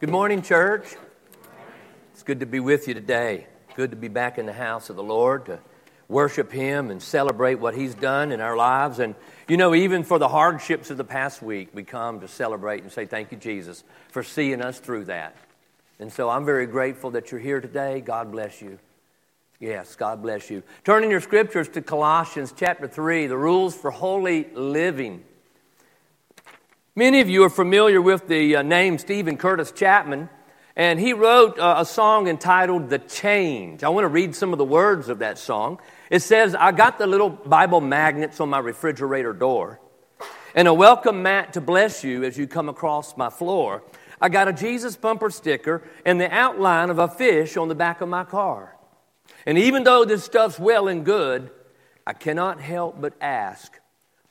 Good morning, church. It's good to be with you today. Good to be back in the house of the Lord to worship Him and celebrate what He's done in our lives. And, you know, even for the hardships of the past week, we come to celebrate and say, Thank you, Jesus, for seeing us through that. And so I'm very grateful that you're here today. God bless you. Yes, God bless you. Turning your scriptures to Colossians chapter 3, the rules for holy living. Many of you are familiar with the uh, name Steven Curtis Chapman, and he wrote uh, a song entitled The Change. I want to read some of the words of that song. It says, I got the little Bible magnets on my refrigerator door, and a welcome mat to bless you as you come across my floor. I got a Jesus bumper sticker and the outline of a fish on the back of my car. And even though this stuff's well and good, I cannot help but ask,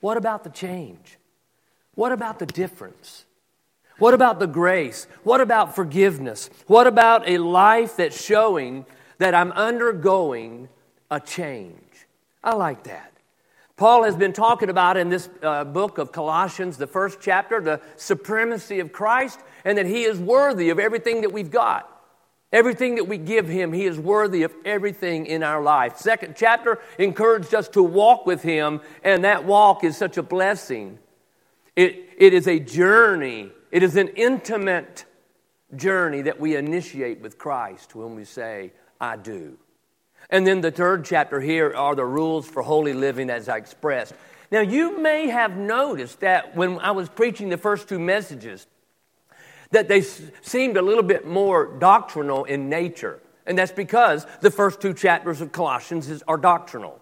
what about the change? What about the difference? What about the grace? What about forgiveness? What about a life that's showing that I'm undergoing a change? I like that. Paul has been talking about in this uh, book of Colossians, the first chapter, the supremacy of Christ and that he is worthy of everything that we've got. Everything that we give him, he is worthy of everything in our life. Second chapter encouraged us to walk with him, and that walk is such a blessing. It, it is a journey, it is an intimate journey that we initiate with Christ when we say, I do. And then the third chapter here are the rules for holy living as I expressed. Now, you may have noticed that when I was preaching the first two messages, that they seemed a little bit more doctrinal in nature. And that's because the first two chapters of Colossians is, are doctrinal.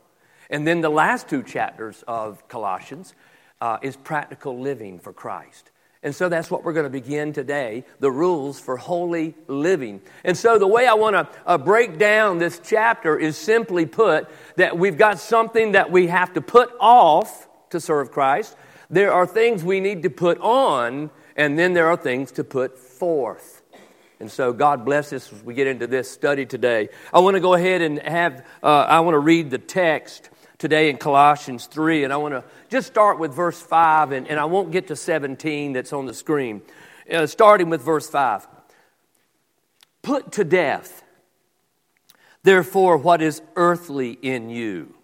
And then the last two chapters of Colossians uh, is practical living for Christ. And so that's what we're going to begin today the rules for holy living. And so the way I want to uh, break down this chapter is simply put that we've got something that we have to put off to serve Christ. There are things we need to put on, and then there are things to put forth. And so God bless us as we get into this study today. I want to go ahead and have, uh, I want to read the text today in Colossians 3, and I want to just start with verse 5, and, and I won't get to 17 that's on the screen. Uh, starting with verse 5. Put to death, therefore, what is earthly in you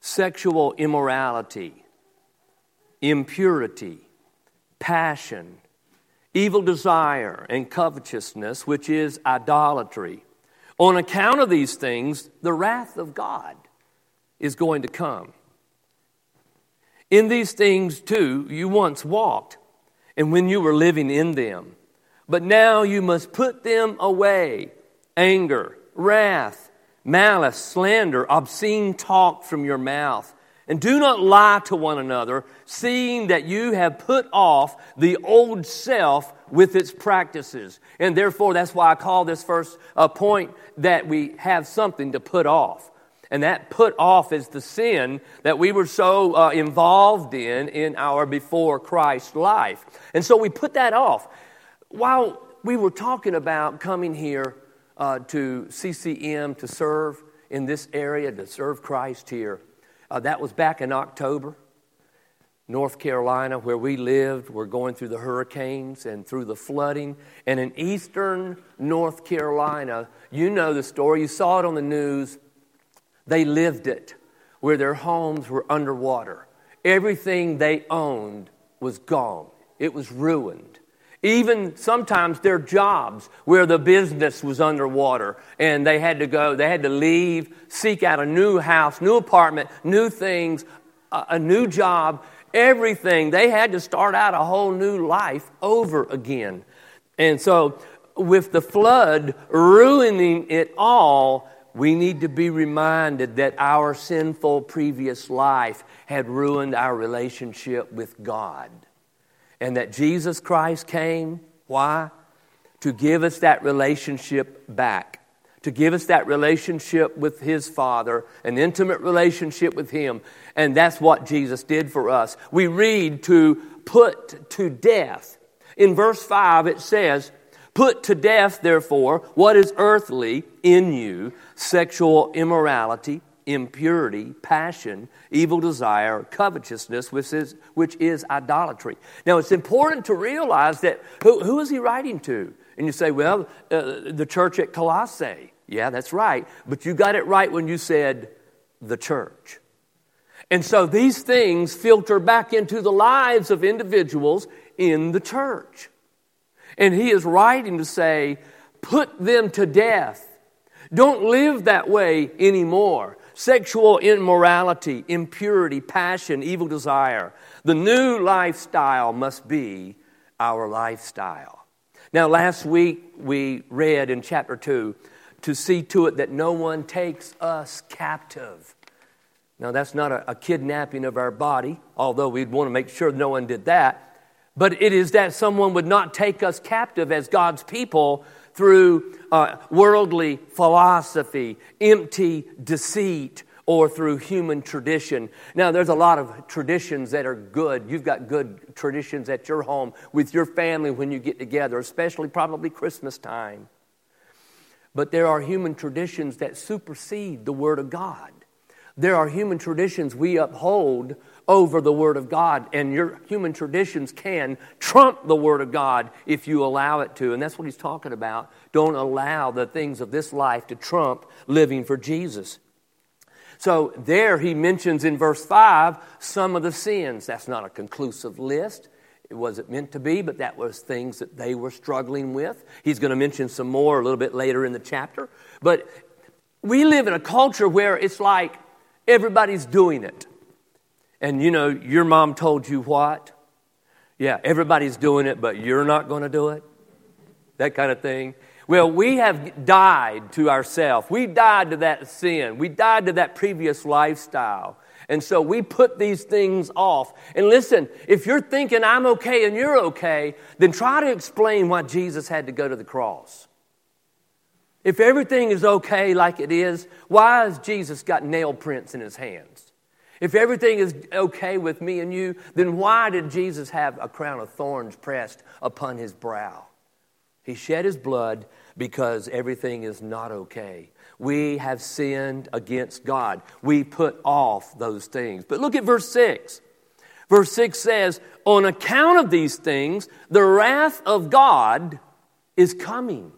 sexual immorality, impurity, passion, evil desire, and covetousness, which is idolatry. On account of these things, the wrath of God is going to come. In these things, too, you once walked, and when you were living in them. But now you must put them away anger, wrath, malice, slander, obscene talk from your mouth. And do not lie to one another, seeing that you have put off the old self with its practices. And therefore, that's why I call this first a point that we have something to put off. And that put off is the sin that we were so uh, involved in in our before Christ life. And so we put that off. While we were talking about coming here uh, to CCM to serve in this area, to serve Christ here, uh, that was back in October. North Carolina, where we lived, we're going through the hurricanes and through the flooding. And in eastern North Carolina, you know the story, you saw it on the news they lived it, where their homes were underwater. Everything they owned was gone, it was ruined. Even sometimes their jobs, where the business was underwater, and they had to go, they had to leave, seek out a new house, new apartment, new things, a, new job, everything. They had to start out a whole new life over again. And so, with the flood ruining it all, we need to be reminded that our sinful previous life had ruined our relationship with God. And that Jesus Christ came, why? To give us that relationship back. To give us that relationship with His Father, an intimate relationship with Him. And that's what Jesus did for us. We read to put to death. In verse 5, it says, Put to death, therefore, what is earthly in you sexual immorality, impurity, passion, evil desire, covetousness, which is, which is idolatry. Now, it's important to realize that who, who is he writing to? And you say, well, uh, the church at Colossae. Yeah, that's right. But you got it right when you said the church. And so these things filter back into the lives of individuals in the church. And he is writing to say, put them to death. Don't live that way anymore. Sexual immorality, impurity, passion, evil desire. The new lifestyle must be our lifestyle. Now, last week we read in chapter 2 to see to it that no one takes us captive. Now, that's not a, a, kidnapping of our body, although we'd want to make sure no one did that. But it is that someone would not take us captive as God's people through uh, worldly philosophy, empty deceit, or through human tradition. Now, there's a lot of traditions that are good. You've got good traditions at your home with your family when you get together, especially probably Christmas time. But there are human traditions that supersede the Word of God. There are human traditions we uphold over the Word of God, and your human traditions can trump the Word of God if you allow it to. And that's what he's talking about. Don't allow the things of this life to trump living for Jesus. So there he mentions in verse 5 some of the sins. That's not a conclusive list. It wasn't meant to be, but that was things that they were struggling with. He's going to mention some more a little bit later in the chapter. But we live in a culture where it's like everybody's doing it. And you know, your mom told you what? Yeah, everybody's doing it, but you're not going to do it. That kind of thing. Well, we have died to ourselves. We died to that sin. We died to that previous lifestyle. And so we put these things off. And listen, if you're thinking I'm okay and you're okay, then try to explain why Jesus had to go to the cross. If everything is okay like it is, why has Jesus got nail prints in his hands? If everything is okay with me and you, then why did Jesus have a crown of thorns pressed upon his brow? He shed his blood because everything is not okay. We have sinned against God. We put off those things. But look at verse 6. Verse 6 says, On account of these things, the wrath of God is coming.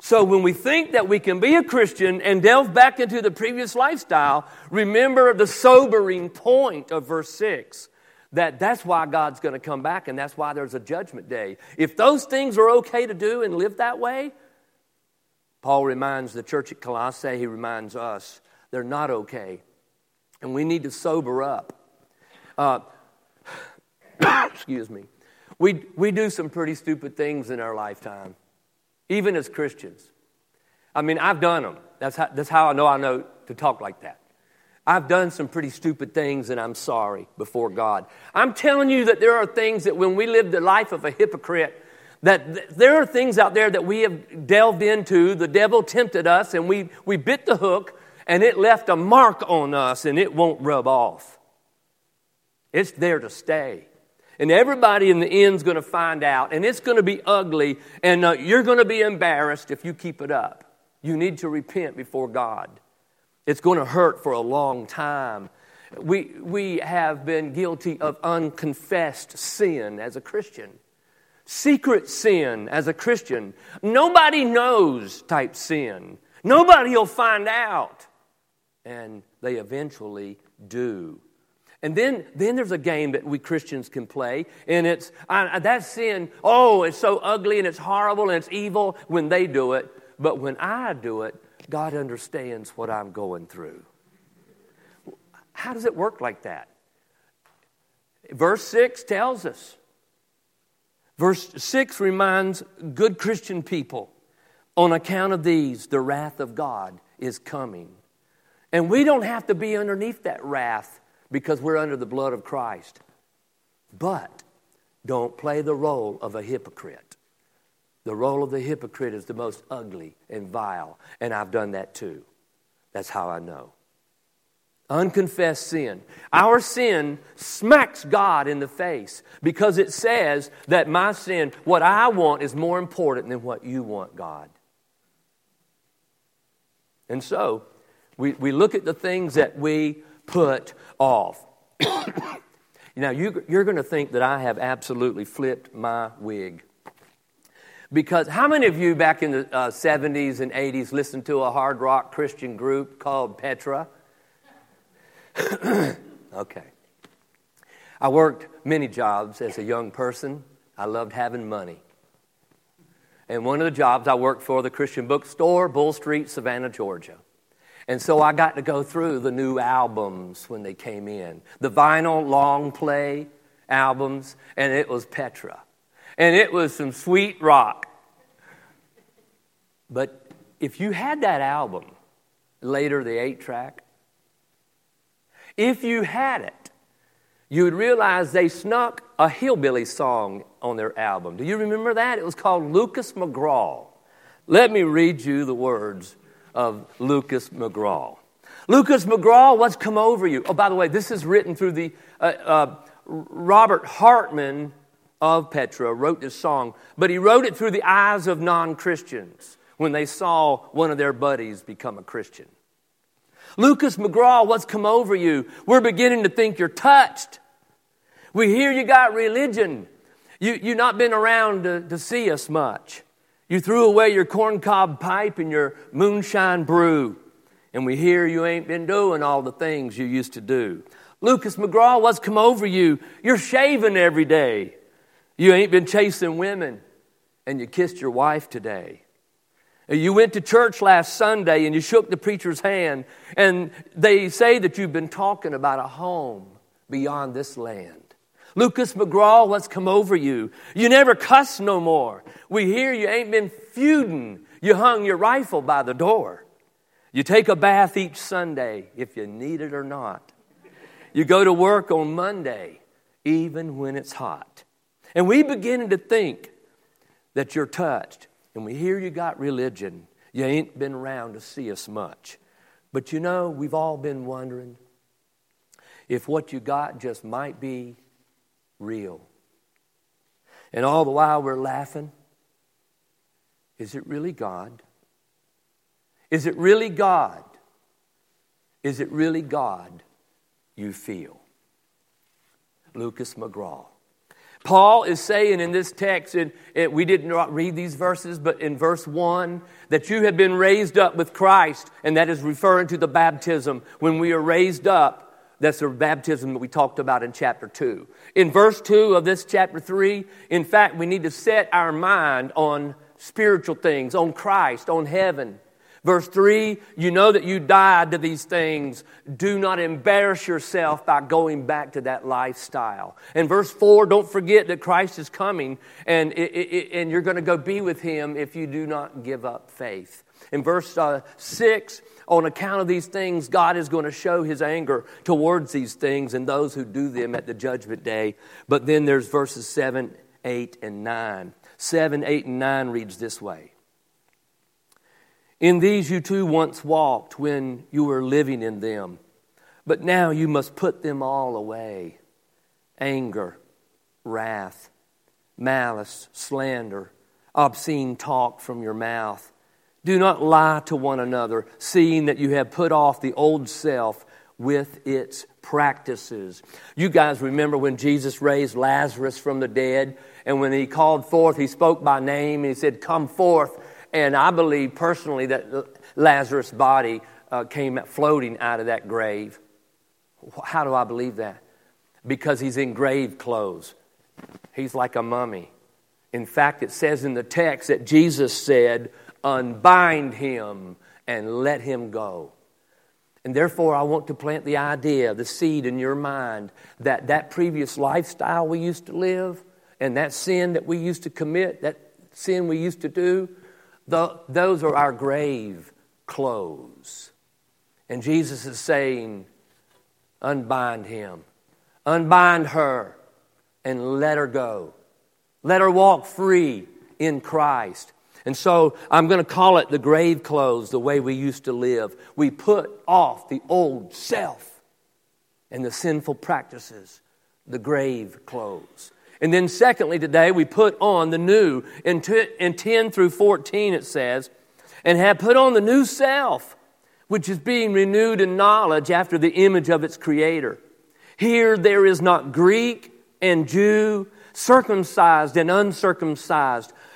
So when we think that we can be a Christian and delve back into the previous lifestyle, remember the sobering point of verse 6 that that's why God's going to come back and that's why there's a judgment day. If those things are okay to do and live that way, Paul reminds the church at Colossae, he reminds us, they're not okay. And we need to sober up. Uh, excuse me. We, we do some pretty stupid things in our lifetime, even as Christians. I mean, I've done them. That's how, that's how I know I know to talk like that. I've done some pretty stupid things and I'm sorry before God. I'm telling you that there are things that when we live the life of a hypocrite, that th- there are things out there that we have delved into. The devil tempted us and we, we bit the hook and it left a mark on us and it won't rub off. It's there to stay. And everybody in the end's going to find out, and it's going to be ugly, and uh, you're going to be embarrassed if you keep it up. You need to repent before God. It's going to hurt for a long time. We, we have been guilty of unconfessed sin as a Christian, secret sin as a Christian, nobody knows type sin. Nobody will find out. And they eventually do. And then, then there's a game that we Christians can play, and it's uh, that sin, oh, it's so ugly and it's horrible and it's evil when they do it. But when I do it, God understands what I'm going through. How does it work like that? Verse 6 tells us. Verse 6 reminds good Christian people on account of these, the wrath of God is coming. And we don't have to be underneath that wrath because we're under the blood of Christ. But don't play the role of a hypocrite. The role of the hypocrite is the most ugly and vile, and I've done that too. That's how I know. Unconfessed sin. Our sin smacks God in the face because it says that my sin, what I want, is more important than what you want, God. And so, we, we look at the things that we put off. now, you, you're going to think that I have absolutely flipped my wig. Because how many of you back in the uh, 70s and 80s listened to a hard rock Christian group called Petra? okay. I worked many jobs as a young person. I loved having money. And one of the jobs I worked for, the Christian bookstore, Bull Street, Savannah, Georgia. And so I got to go through the new albums when they came in the vinyl long play albums, and it was Petra and it was some sweet rock. But if you had that album, later the eight track, if you had it, you would realize they snuck a hillbilly song on their album. Do you remember that? It was called Lucas McGraw. Let me read you the words of Lucas McGraw. Lucas McGraw, what's come over you? Oh, by the way, this is written through the uh, uh, Robert Hartman of Petra wrote this song, but he wrote it through the eyes of non Christians when they saw one of their buddies become a Christian. Lucas McGraw, what's come over you? We're beginning to think you're touched. We hear you got religion. You, you've not been around to, to see us much. You threw away your corncob pipe and your moonshine brew. And we hear you ain't been doing all the things you used to do. Lucas McGraw, what's come over you? You're shaving every day. You ain't been chasing women and you kissed your wife today. You went to church last Sunday and you shook the preacher's hand, and they say that you've been talking about a home beyond this land. Lucas McGraw, what's come over you? You never cuss no more. We hear you ain't been feuding. You hung your rifle by the door. You take a bath each Sunday, if you need it or not. You go to work on Monday, even when it's hot. And we begin to think that you're touched. And we hear you got religion. You ain't been around to see us much. But you know, we've all been wondering if what you got just might be real. And all the while we're laughing. Is it really God? Is it really God? Is it really God you feel? Lucas McGraw. Paul is saying in this text, and we didn't read these verses, but in verse 1, that you have been raised up with Christ, and that is referring to the baptism. When we are raised up, that's the baptism that we talked about in chapter 2. In verse 2 of this chapter 3, in fact, we need to set our mind on spiritual things, on Christ, on heaven. Verse 3, you know that you died to these things. Do not embarrass yourself by going back to that lifestyle. And verse 4, don't forget that Christ is coming and, it, it, and you're going to go be with him if you do not give up faith. In verse uh, 6, on account of these things, God is going to show his anger towards these things and those who do them at the judgment day. But then there's verses 7, 8, and 9. 7, 8, and 9 reads this way. In these you too once walked when you were living in them, but now you must put them all away anger, wrath, malice, slander, obscene talk from your mouth. Do not lie to one another, seeing that you have put off the old self with its practices. You guys remember when Jesus raised Lazarus from the dead, and when he called forth, he spoke by name, and he said, Come forth. And I believe personally that Lazarus' body uh, came floating out of that grave. How do I believe that? Because he's in grave clothes. He's like a mummy. In fact, it says in the text that Jesus said, Unbind him and let him go. And therefore, I want to plant the idea, the seed in your mind that that previous lifestyle we used to live and that sin that we used to commit, that sin we used to do, the, those are our grave clothes. And Jesus is saying, unbind him, unbind her, and let her go. Let her walk free in Christ. And so I'm going to call it the grave clothes, the way we used to live. We put off the old self and the sinful practices, the grave clothes. And then, secondly, today we put on the new. In, t- in 10 through 14, it says, and have put on the new self, which is being renewed in knowledge after the image of its creator. Here there is not Greek and Jew, circumcised and uncircumcised,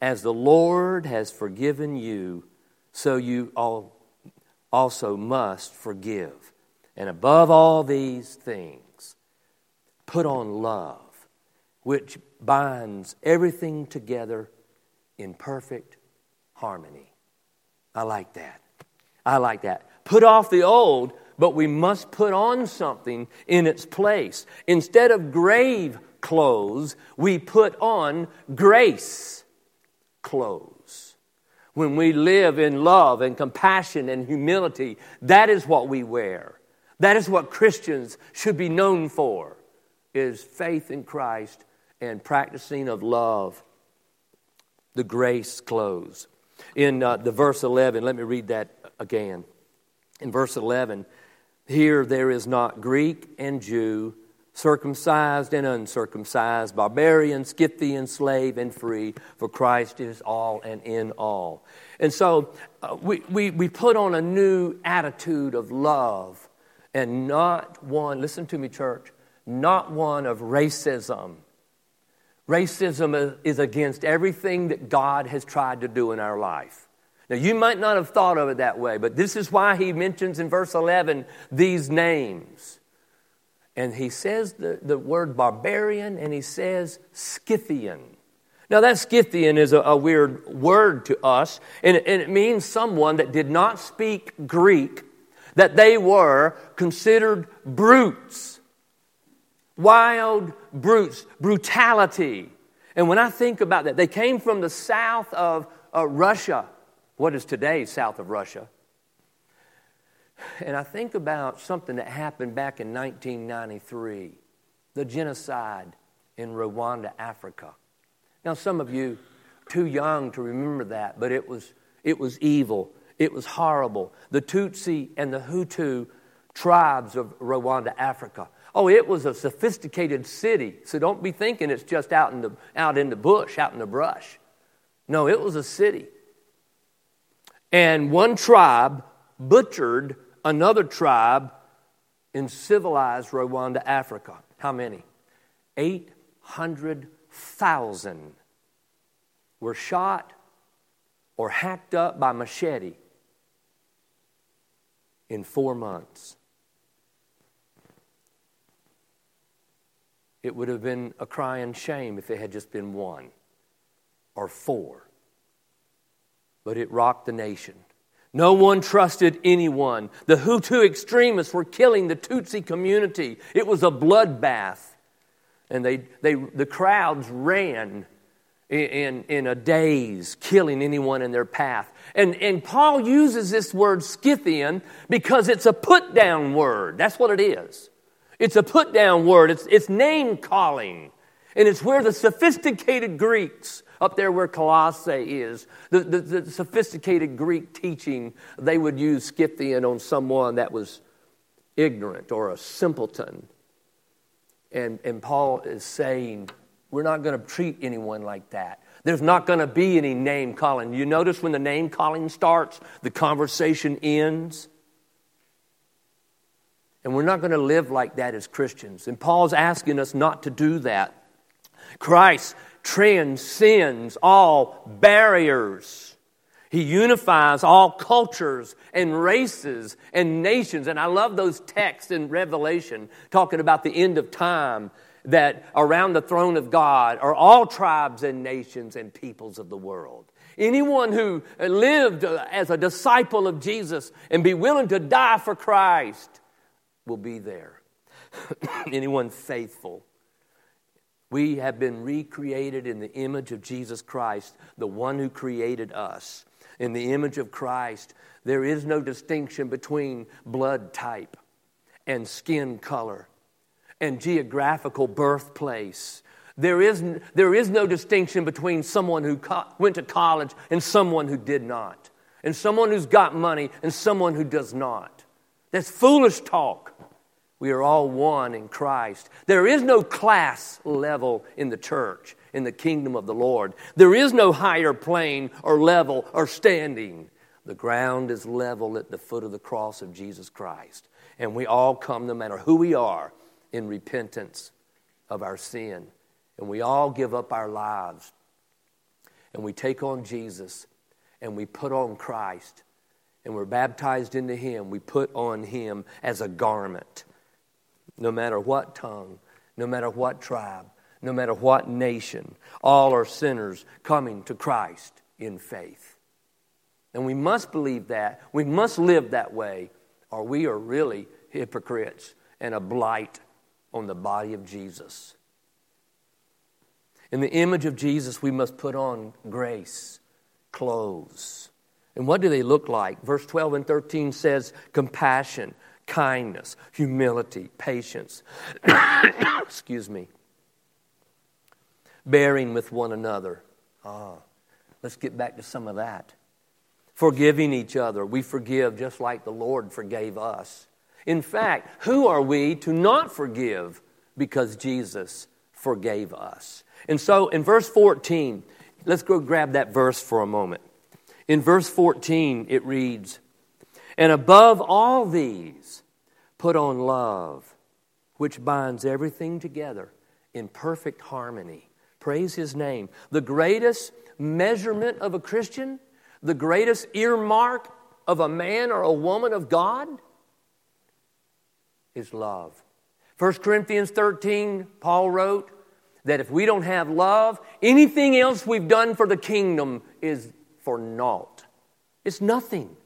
as the Lord has forgiven you, so you also must forgive. And above all these things, put on love, which binds everything together in perfect harmony. I like that. I like that. Put off the old, but we must put on something in its place. Instead of grave clothes, we put on grace clothes. When we live in love and compassion and humility, that is what we wear. That is what Christians should be known for is faith in Christ and practicing of love, the grace clothes. In uh, the verse 11, let me read that again. In verse 11, here there is not Greek and Jew, circumcised and uncircumcised, barbarian, Scythian, slave and free, for Christ is all and in all. And so uh, we, we, we put on a new attitude of love and not one, listen to me, church, not one of racism. Racism is against everything that God has tried to do in our life. Now, you might not have thought of it that way, but this is why he mentions in verse 11 these names. And he says the, the word barbarian and he says Scythian. Now, that Scythian is a, a weird word to us, and, and it means someone that did not speak Greek, that they were considered brutes wild brutes, brutality. And when I think about that, they came from the south of uh, Russia, what is today south of Russia. And I think about something that happened back in 1993 the genocide in Rwanda, Africa. Now, some of you too young to remember that, but it was, it was evil. It was horrible. The Tutsi and the Hutu tribes of Rwanda, Africa, Oh, it was a sophisticated city. So don't be thinking it's just out in the, out in the bush, out in the brush. No, it was a city. And one tribe butchered another tribe in civilized Rwanda, Africa. How many? 800,000 were shot or hacked up by machete in four months. It would have been a cry crying shame if it had just been one or four. But it rocked the nation. No one trusted anyone. The Hutu extremists were killing the Tutsi community. It was a bloodbath. And they, they, the crowds ran in, in, a daze, killing anyone in their path. And, and Paul uses this word Scythian because it's a put down word. That's what it is. It's a put down word, it's, it's name calling. And it's where the sophisticated Greeks, up there where Colossae is, the, the, the, sophisticated Greek teaching, they would use Scythian on someone that was ignorant or a simpleton. And, and Paul is saying, we're not going to treat anyone like that. There's not going to be any name calling. You notice when the name calling starts, the conversation ends. And we're not going to live like that as Christians. And Paul's asking us not to do that. Christ transcends all barriers. He unifies all cultures and races and nations. And I love those texts in Revelation talking about the end of time that around the throne of God are all tribes and nations and peoples of the world. Anyone who lived uh, as a disciple of Jesus and be willing to die for Christ will be there. Anyone faithful. We have been recreated in the image of Jesus Christ, the one who created us. In the image of Christ, there is no distinction between blood type and skin color and geographical birthplace. There is, there is no distinction between someone who co- went to college and someone who did not. and someone who's got money and someone who does not. That's foolish talk. We are all one in Christ. There is no class level in the church, in the kingdom of the Lord. There is no higher plane or level or standing. The ground is level at the foot of the cross of Jesus Christ. And we all come, no matter who we are, in repentance of our sin. And we all give up our lives. And we take on Jesus and we put on Christ. And we're baptized into Him. We put on Him as a garment no matter what tongue, no matter what tribe, no matter what nation. All are sinners coming to Christ in faith. And we must believe that. We must live that way, or we are really hypocrites and a blight on the body of Jesus. In the image of Jesus, we must put on grace, clothes. And what do they look like? Verse 12 and 13 says compassion, kindness, humility, patience. Excuse me. Bearing with one another. Ah, let's get back to some of that. Forgiving each other. We forgive just like the Lord forgave us. In fact, who are we to not forgive because Jesus forgave us? And so in verse 14, let's go grab that verse for a moment. In verse 14, it reads, And above all these, Put on love, which binds everything together in perfect harmony. Praise his name. The greatest measurement of a Christian, the greatest earmark of a man or a woman of God is love. 1 Corinthians 13, Paul wrote that if we don't have love, anything else we've done for the kingdom is for naught. It's nothing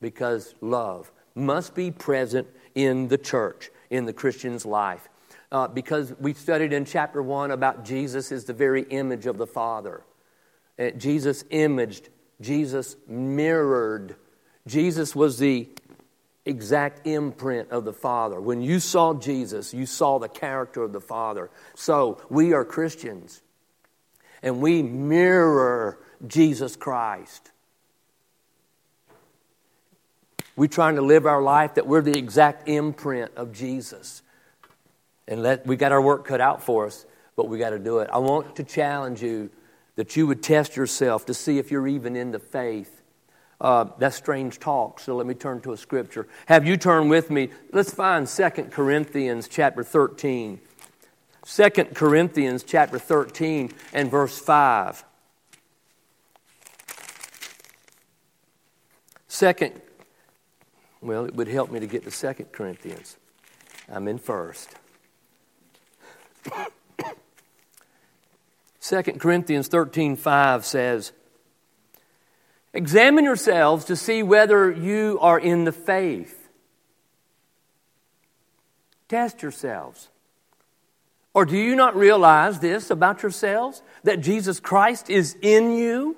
because love must be present in the church, in the Christian's life. Uh, because we studied in chapter 1 about Jesus is the very image of the Father. Uh, Jesus imaged, Jesus mirrored. Jesus was the exact imprint of the Father. When you saw Jesus, you saw the character of the Father. So we are Christians, and we mirror Jesus Christ. We're trying to live our life that we're the exact imprint of Jesus. And let, we got our work cut out for us, but we got to do it. I want to challenge you that you would test yourself to see if you're even in the faith. Uh, that's strange talk, so let me turn to a scripture. Have you turn with me? Let's find 2 Corinthians chapter 13. 2 Corinthians chapter 13 and verse 5. 2 well, it would help me to get to Second Corinthians. I'm in first. 2 Corinthians 13 5 says, Examine yourselves to see whether you are in the faith. Test yourselves. Or do you not realize this about yourselves? That Jesus Christ is in you?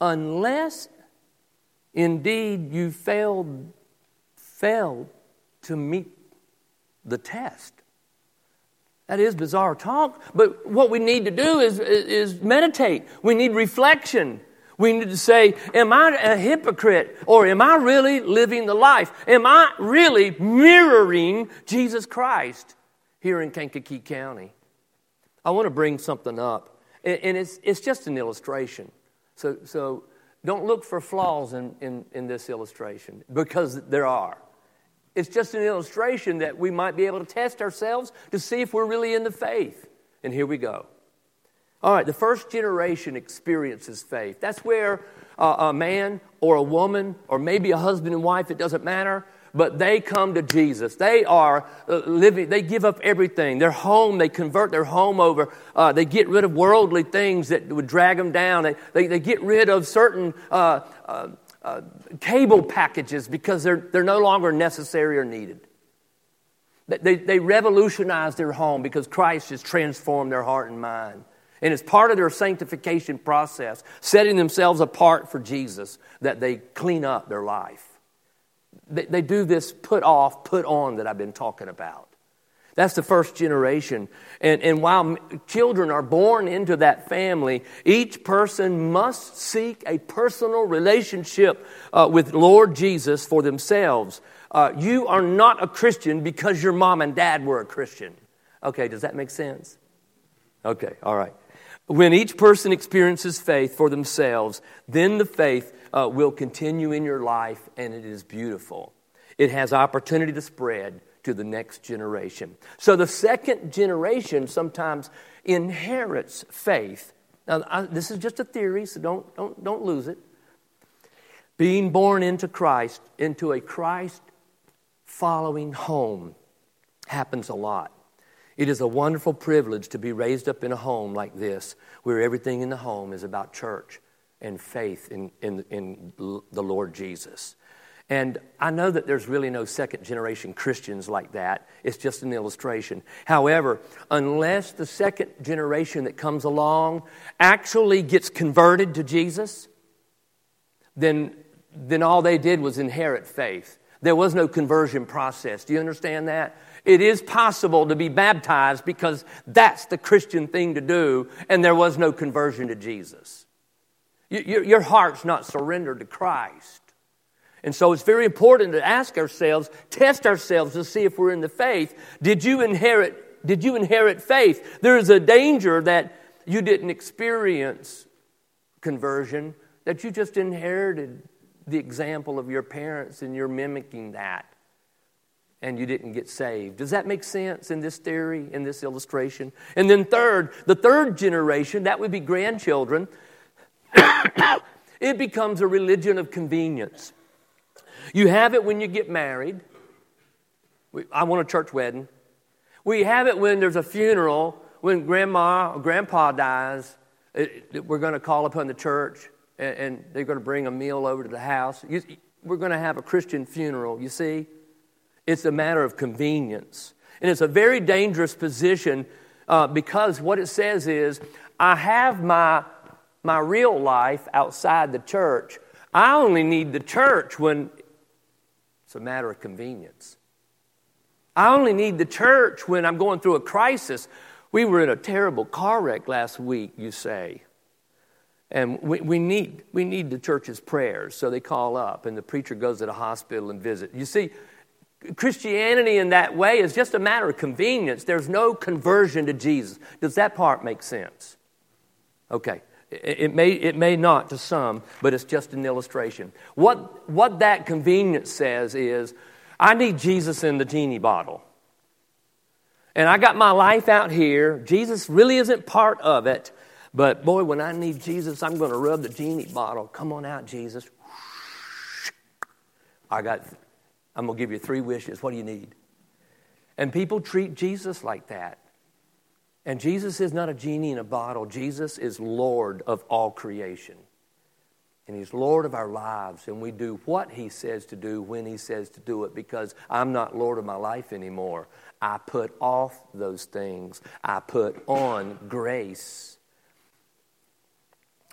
Unless indeed you failed failed to meet the test. That is bizarre talk, but what we need to do is, is meditate. We need reflection. We need to say, Am I a hypocrite? Or am I really living the life? Am I really mirroring Jesus Christ here in Kankakee County? I want to bring something up, and it's, it's just an illustration. So, so don't look for flaws in, in, in this illustration because there are. It's just an illustration that we might be able to test ourselves to see if we're really in the faith. And here we go. All right, the first generation experiences faith. That's where uh, a man or a woman, or maybe a husband and wife, it doesn't matter, but they come to Jesus. They are uh, living, they give up everything. Their home, they convert their home over. Uh, they get rid of worldly things that would drag them down. They, they, they get rid of certain uh, uh uh, cable packages because they're, they're no longer necessary or needed. They, they revolutionize their home because Christ has transformed their heart and mind. And it's part of their sanctification process, setting themselves apart for Jesus, that they clean up their life. They, they do this put off, put on that I've been talking about. That's the first generation. And, and while children are born into that family, each person must seek a personal relationship uh, with Lord Jesus for themselves. Uh, you are not a Christian because your mom and dad were a Christian. Okay, does that make sense? Okay, all right. When each person experiences faith for themselves, then the faith uh, will continue in your life and it is beautiful. It has opportunity to spread to the next generation. So the second generation sometimes inherits faith. Now, I, this is just a theory, so don't, don't, don't lose it. Being born into Christ, into a Christ following home, happens a lot. It is a wonderful privilege to be raised up in a home like this, where everything in the home is about church and faith in, in, in the Lord Jesus. And I know that there's really no second generation Christians like that. It's just an illustration. However, unless the second generation that comes along actually gets converted to Jesus, then, then all they did was inherit faith. There was no conversion process. Do you understand that? It is possible to be baptized because that's the Christian thing to do, and there was no conversion to Jesus. Your, your heart's not surrendered to Christ. And so it's very important to ask ourselves, test ourselves to see if we're in the faith. Did you inherit, did you inherit faith? There is a danger that you didn't experience conversion, that you just inherited the example of your parents and you're mimicking that and you didn't get saved. Does that make sense in this theory, in this illustration? And then, third, the third generation, that would be grandchildren, it becomes a religion of convenience. You have it when you get married. I want a church wedding. We have it when there's a funeral, when grandma or grandpa dies. It, we're going to call upon the church and, and, they're going to bring a meal over to the house. You, we're going to have a Christian funeral, you see? It's a matter of convenience. And it's a very dangerous position uh, because what it says is, I have my, my real life outside the church. I only need the church when it's a matter of convenience. I only need the church when I'm going through a crisis. We were in a terrible car wreck last week, you say. And we, we, need, we need the church's prayers. So they call up, and the preacher goes to the hospital and visit. You see, Christianity in that way is just a matter of convenience. There's no conversion to Jesus. Does that part make sense? Okay. It may, it may not to some, but it's just an illustration. What, what that convenience says is I need Jesus in the genie bottle. And I got my life out here. Jesus really isn't part of it. But boy, when I need Jesus, I'm going to rub the genie bottle. Come on out, Jesus. I got, I'm going to give you three wishes. What do you need? And people treat Jesus like that. And Jesus is not a genie in a bottle. Jesus is Lord of all creation. And He's Lord of our lives. And we do what He says to do when He says to do it because I'm not Lord of my life anymore. I put off those things, I put on grace.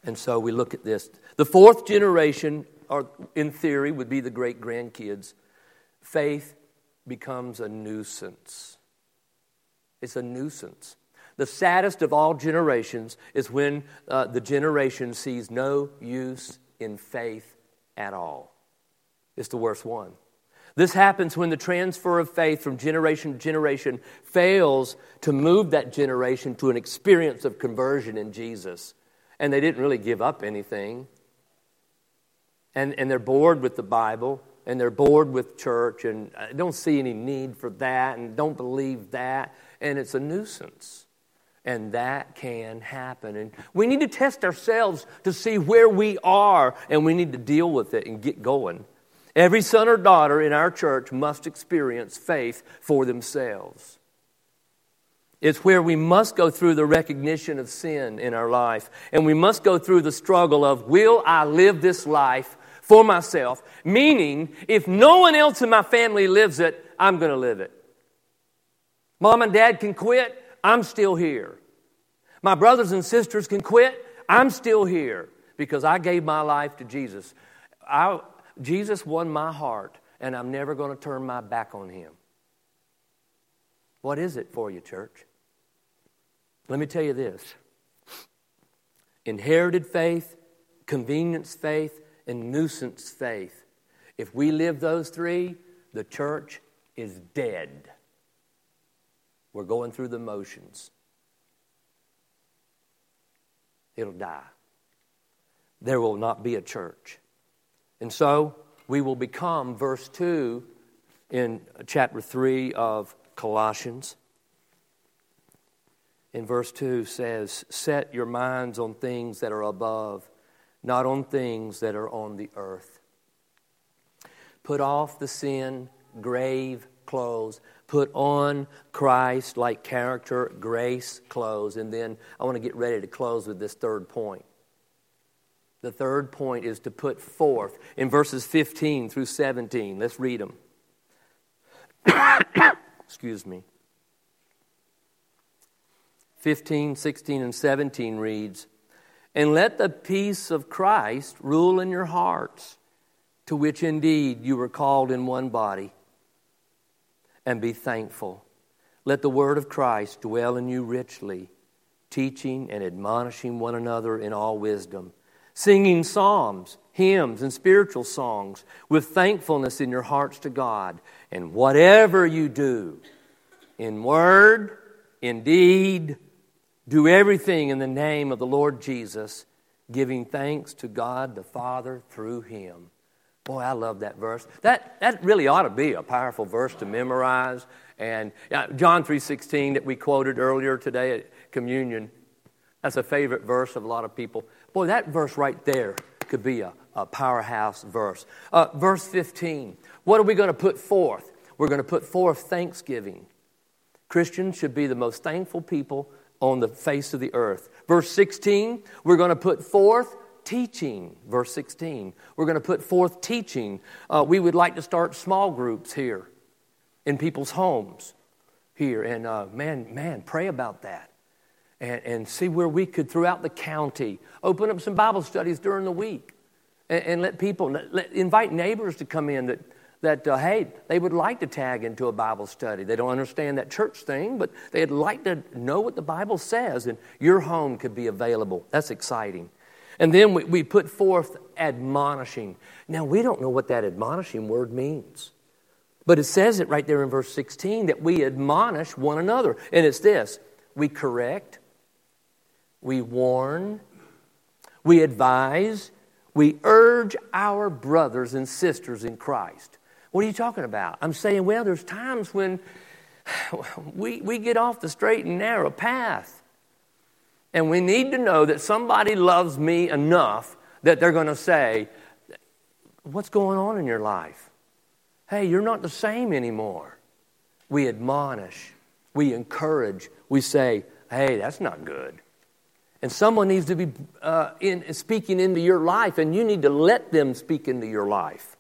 And so we look at this. The fourth generation, or in theory, would be the great grandkids. Faith becomes a nuisance. It's a nuisance. The saddest of all generations is when uh, the generation sees no use in faith at all. It's the worst one. This happens when the transfer of faith from generation to generation fails to move that generation to an experience of conversion in Jesus. And they didn't really give up anything. And, and they're bored with the Bible and they're bored with church and I don't see any need for that and don't believe that. And it's a nuisance. And that can happen. And we need to test ourselves to see where we are, and we need to deal with it and get going. Every son or daughter in our church must experience faith for themselves. It's where we must go through the recognition of sin in our life, and we must go through the struggle of will I live this life for myself? Meaning, if no one else in my family lives it, I'm going to live it. Mom and dad can quit, I'm still here. My brothers and sisters can quit, I'm still here because I gave my life to Jesus. I, Jesus won my heart, and I'm never going to turn my back on him. What is it for you, church? Let me tell you this inherited faith, convenience faith, and nuisance faith. If we live those three, the church is dead. We're going through the motions. It'll die. There will not be a church. And so we will become, verse 2 in chapter 3 of Colossians. In verse 2 says, Set your minds on things that are above, not on things that are on the earth. Put off the sin, grave clothes. Put on Christ like character, grace clothes. And then I want to get ready to close with this third point. The third point is to put forth in verses 15 through 17. Let's read them. Excuse me. 15, 16, and 17 reads, And let the peace of Christ rule in your hearts, to which indeed you were called in one body, and be thankful. Let the word of Christ dwell in you richly, teaching and admonishing one another in all wisdom, singing psalms, hymns, and spiritual songs with thankfulness in your hearts to God. And whatever you do, in word, in deed, do everything in the name of the Lord Jesus, giving thanks to God the Father through him. Boy, I love that verse. That, that really ought to be a powerful verse to memorize. And uh, John 3.16 that we quoted earlier today at communion, that's a favorite verse of a lot of people. Boy, that verse right there could be a, a powerhouse verse. Uh, verse 15, what are we going to put forth? We're going to put forth thanksgiving. Christians should be the most thankful people on the face of the earth. Verse 16, we're going to put forth teaching. Verse 16, we're going to put forth teaching. Uh, we would like to start small groups here in people's homes here. And uh, man, man, pray about that. And, and, see where we could, throughout the county, open up some Bible studies during the week and, and let people, let, invite neighbors to come in that that, uh, hey, they would like to tag into a Bible study. They don't understand that church thing, but they'd like to know what the Bible says, and your home could be available. That's exciting. And then we, we put forth admonishing. Now, we don't know what that admonishing word means, but it says it right there in verse 16 that we admonish one another. And it's this we correct, we warn, we advise, we urge our brothers and sisters in Christ. What are you talking about? I'm saying, well, there's times when we, we get off the straight and narrow path. And we need to know that somebody loves me enough that they're going to say, What's going on in your life? Hey, you're not the same anymore. We admonish, we encourage, we say, Hey, that's not good. And someone needs to be uh, in, speaking into your life, and you need to let them speak into your life.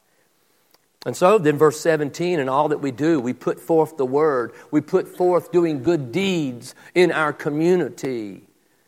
And so, then, verse 17, and all that we do, we put forth the word. We put forth doing good deeds in our community,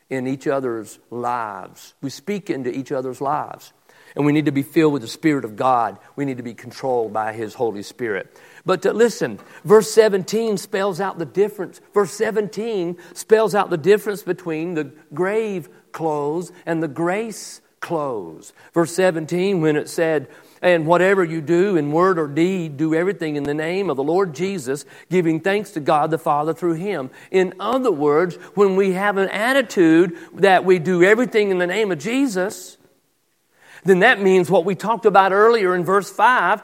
in each other's lives. We speak into each other's lives. And we need to be filled with the Spirit of God. We need to be controlled by His Holy Spirit. But to listen, verse 17 spells out the difference. Verse 17 spells out the difference between the grave clothes and the grace clothes. Verse 17, when it said, and whatever you do in word or deed, do everything in the name of the Lord Jesus, giving thanks to God the Father through Him. In other words, when we have an attitude that we do everything in the name of Jesus, then that means what we talked about earlier in verse 5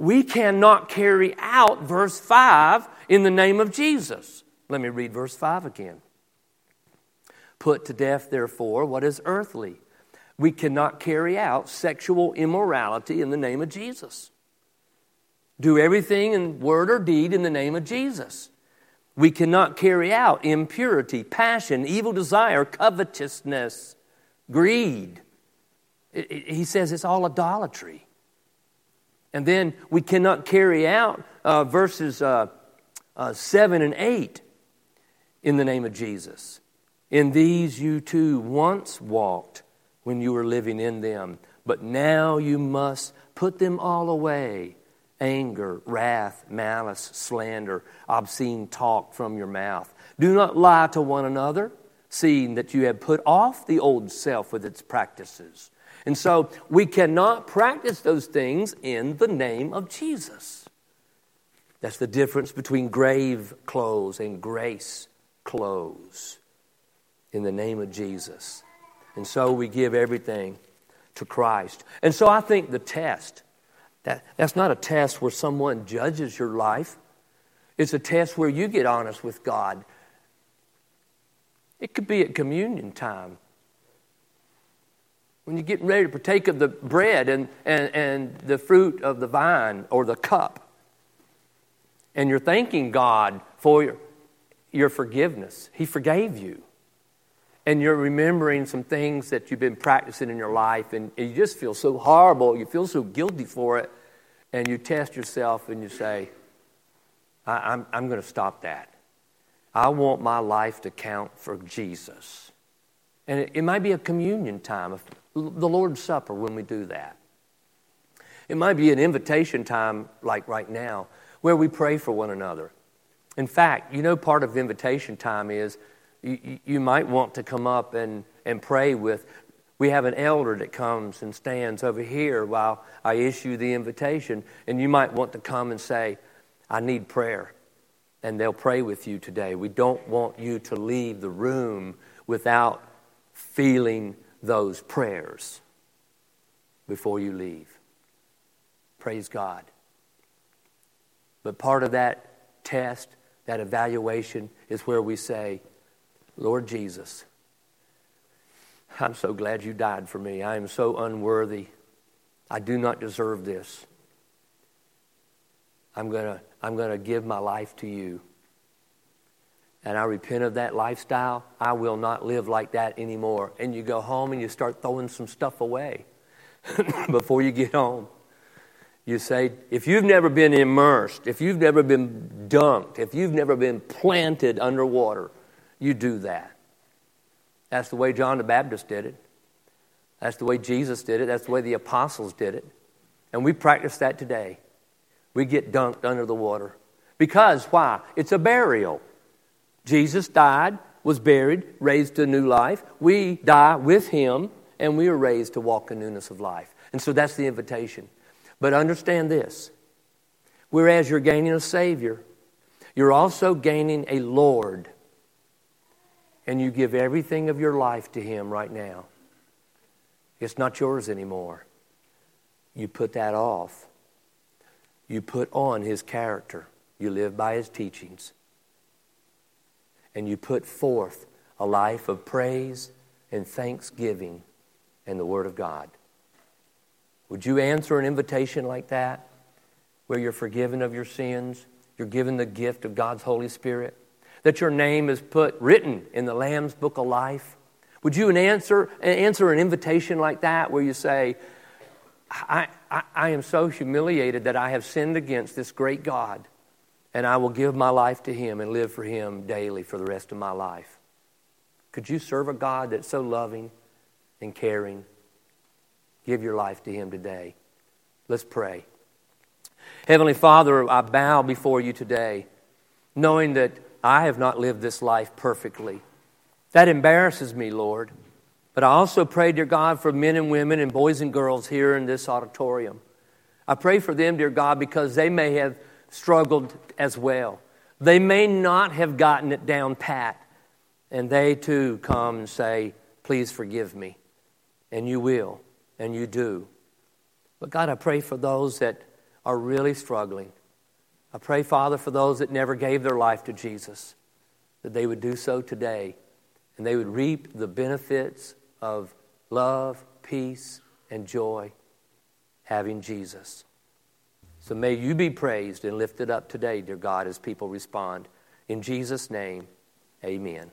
we cannot carry out verse 5 in the name of Jesus. Let me read verse 5 again. Put to death, therefore, what is earthly we cannot carry out sexual immorality in the name of Jesus. Do everything in word or deed in the name of Jesus. We cannot carry out impurity, passion, evil desire, covetousness, greed. He says it's all idolatry. And then we cannot carry out uh, verses uh, uh, 7 and 8 in the name of Jesus. In these you too once walked when you were living in them. But now you must put them all away anger, wrath, malice, slander, obscene talk from your mouth. Do not lie to one another, seeing that you have put off the old self with its practices. And so we cannot practice those things in the name of Jesus. That's the difference between grave clothes and grace clothes in the name of Jesus. And so we give everything to Christ. And so I think the test, that, that's not a test where someone judges your life. It's a test where you get honest with God. It could be at communion time. When you're getting ready to partake of the bread and, and, and the fruit of the vine or the cup. And you're thanking God for your, your forgiveness. He forgave you and you're remembering some things that you've been practicing in your life, and, you just feel so horrible, you feel so guilty for it, and you test yourself and you say, I, am I'm, I'm going to stop that. I want my life to count for Jesus. And it, it might be a communion time, the Lord's Supper when we do that. It might be an invitation time like right now where we pray for one another. In fact, you know, part of invitation time is you, might want to come up and, and pray with. We have an elder that comes and stands over here while I issue the invitation, and you might want to come and say, I need prayer. And they'll pray with you today. We don't want you to leave the room without feeling those prayers before you leave. Praise God. But part of that test, that evaluation, is where we say, Lord Jesus, I'm so glad you died for me. I am so unworthy. I do not deserve this. I'm going to I'm going to give my life to you. And I repent of that lifestyle. I will not live like that anymore. And you go home and you start throwing some stuff away before you get home. You say, if you've never been immersed, if you've never been dunked, if you've never been planted underwater, you do that. That's the way John the Baptist did it. That's the way Jesus did it. That's the way the apostles did it. And we practice that today. We get dunked under the water. Because, why? It's a burial. Jesus died, was buried, raised to new life. We die with him, and we are raised to walk in newness of life. And so that's the invitation. But understand this whereas you're gaining a Savior, you're also gaining a Lord and you give everything of your life to Him right now, it's not yours anymore. You put that off. You put on His character. You live by His teachings. And you put forth a life of praise and thanksgiving and the Word of God. Would you answer an invitation like that, where you're forgiven of your sins? You're given the gift of God's Holy Spirit? That your name is put written in the Lamb's book of life? Would you answer, answer an invitation like that where you say, I, I, I am so humiliated that I have sinned against this great God, and I will give my life to Him and live for Him daily for the rest of my life? Could you serve a God that's so loving and caring? Give your life to Him today. Let's pray. Heavenly Father, I bow before you today, knowing that I have not lived this life perfectly. That embarrasses me, Lord. But I also pray, dear God, for men and women and boys and girls here in this auditorium. I pray for them, dear God, because they may have struggled as well. They may not have gotten it down pat. And they too come and say, Please forgive me. And you will, and you do. But God, I pray for those that are really struggling. I pray, Father, for those that never gave their life to Jesus, that they would do so today and they would reap the benefits of love, peace, and joy having Jesus. So may you be praised and lifted up today, dear God, as people respond. In Jesus' name, amen.